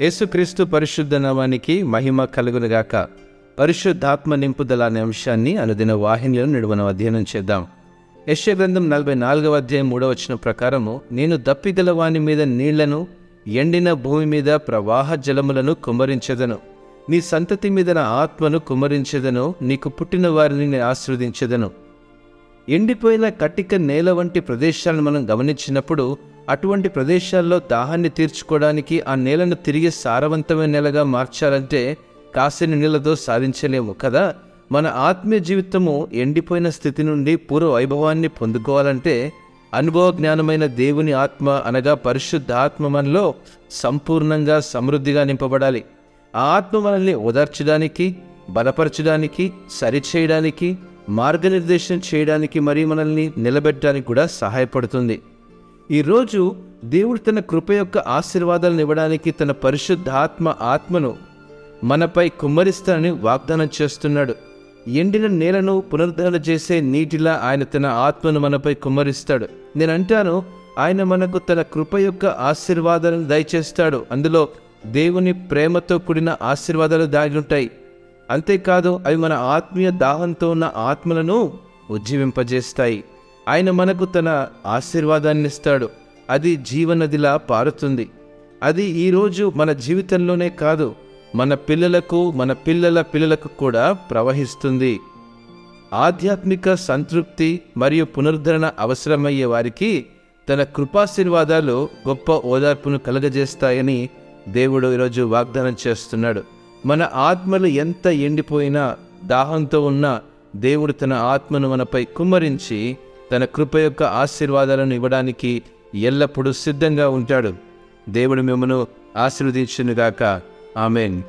యేసుక్రీస్తు పరిశుద్ధ నామానికి మహిమ కలుగునుగాక. పరిశుద్ధాత్మ నింపుదల అనే అంశాన్ని అనుదిన వాహినిలో నిడువన అధ్యయనం చేద్దాం. యశ్య గ్రంథం నలభై నాలుగవ అధ్యాయం మూడవ వచ్చిన ప్రకారము నేను దప్పిగల వాని మీద నీళ్ళను ఎండిన భూమి మీద ప్రవాహ జలములను కుమ్మరించెదను. నీ సంతతి మీద నా ఆత్మను కుమ్మరించెదను నీకు పుట్టిన వారిని ఆశీర్వదించెదను. ఎండిపోయిన కట్టిక నేల వంటి ప్రదేశాలను మనం గమనించినప్పుడు అటువంటి ప్రదేశాల్లో దాహాన్ని తీర్చుకోవడానికి ఆ నేలను తిరిగి సారవంతమైన నేలగా మార్చాలంటే కాసిన నీళ్ళతో సాధించలేము కదా? మన ఆత్మీయ జీవితము ఎండిపోయిన స్థితి నుండి పూర్వ వైభవాన్ని పొందుకోవాలంటే అనుభవ జ్ఞానమైన దేవుని ఆత్మ అనగా పరిశుద్ధ ఆత్మ మనలో సంపూర్ణంగా సమృద్ధిగా నింపబడాలి. ఆ ఆత్మ మనల్ని ఓదార్చడానికి బలపరచడానికి సరిచేయడానికి మార్గనిర్దేశం చేయడానికి మరియు మనల్ని నిలబెట్టడానికి కూడా సహాయపడుతుంది. ఈరోజు దేవుడు తన కృప యొక్క ఆశీర్వాదాలను ఇవ్వడానికి తన పరిశుద్ధ ఆత్మ ఆత్మను మనపై కుమ్మరిస్తానని వాగ్దానం చేస్తున్నాడు. ఎండిన నేలను పునరుద్ధరణ చేసే నీటిలా ఆయన తన ఆత్మను మనపై కుమ్మరిస్తాడు. నేను అంటాను ఆయన మనకు తన కృప యొక్క ఆశీర్వాదాలను దయచేస్తాడు. అందులో దేవుని ప్రేమతో కూడిన ఆశీర్వాదాలు దాగి ఉంటాయి. అంతేకాదు అవి మన ఆత్మీయ దాహంతో ఉన్న ఆత్మలను ఉజ్జీవింపజేస్తాయి. ఆయన మనకు తన ఆశీర్వాదాన్ని ఇస్తాడు అది జీవనదిలా పారుతుంది. అది ఈరోజు మన జీవితంలోనే కాదు మన పిల్లలకు మన పిల్లల పిల్లలకు కూడా ప్రవహిస్తుంది. ఆధ్యాత్మిక సంతృప్తి మరియు పునరుద్ధరణ అవసరమయ్యే వారికి తన కృపాశీర్వాదాలు గొప్ప ఓదార్పును కలగజేస్తాయని దేవుడు ఈరోజు వాగ్దానం చేస్తున్నాడు. మన ఆత్మలు ఎంత ఎండిపోయినా దాహంతో ఉన్నా దేవుడు తన ఆత్మను మనపై కుమ్మరించి తన కృప యొక్క ఆశీర్వాదాలను ఇవ్వడానికి ఎల్లప్పుడూ సిద్ధంగా ఉంటాడు. దేవుడు మిమ్మను ఆశీర్వదించునుగాక. ఆమెన్.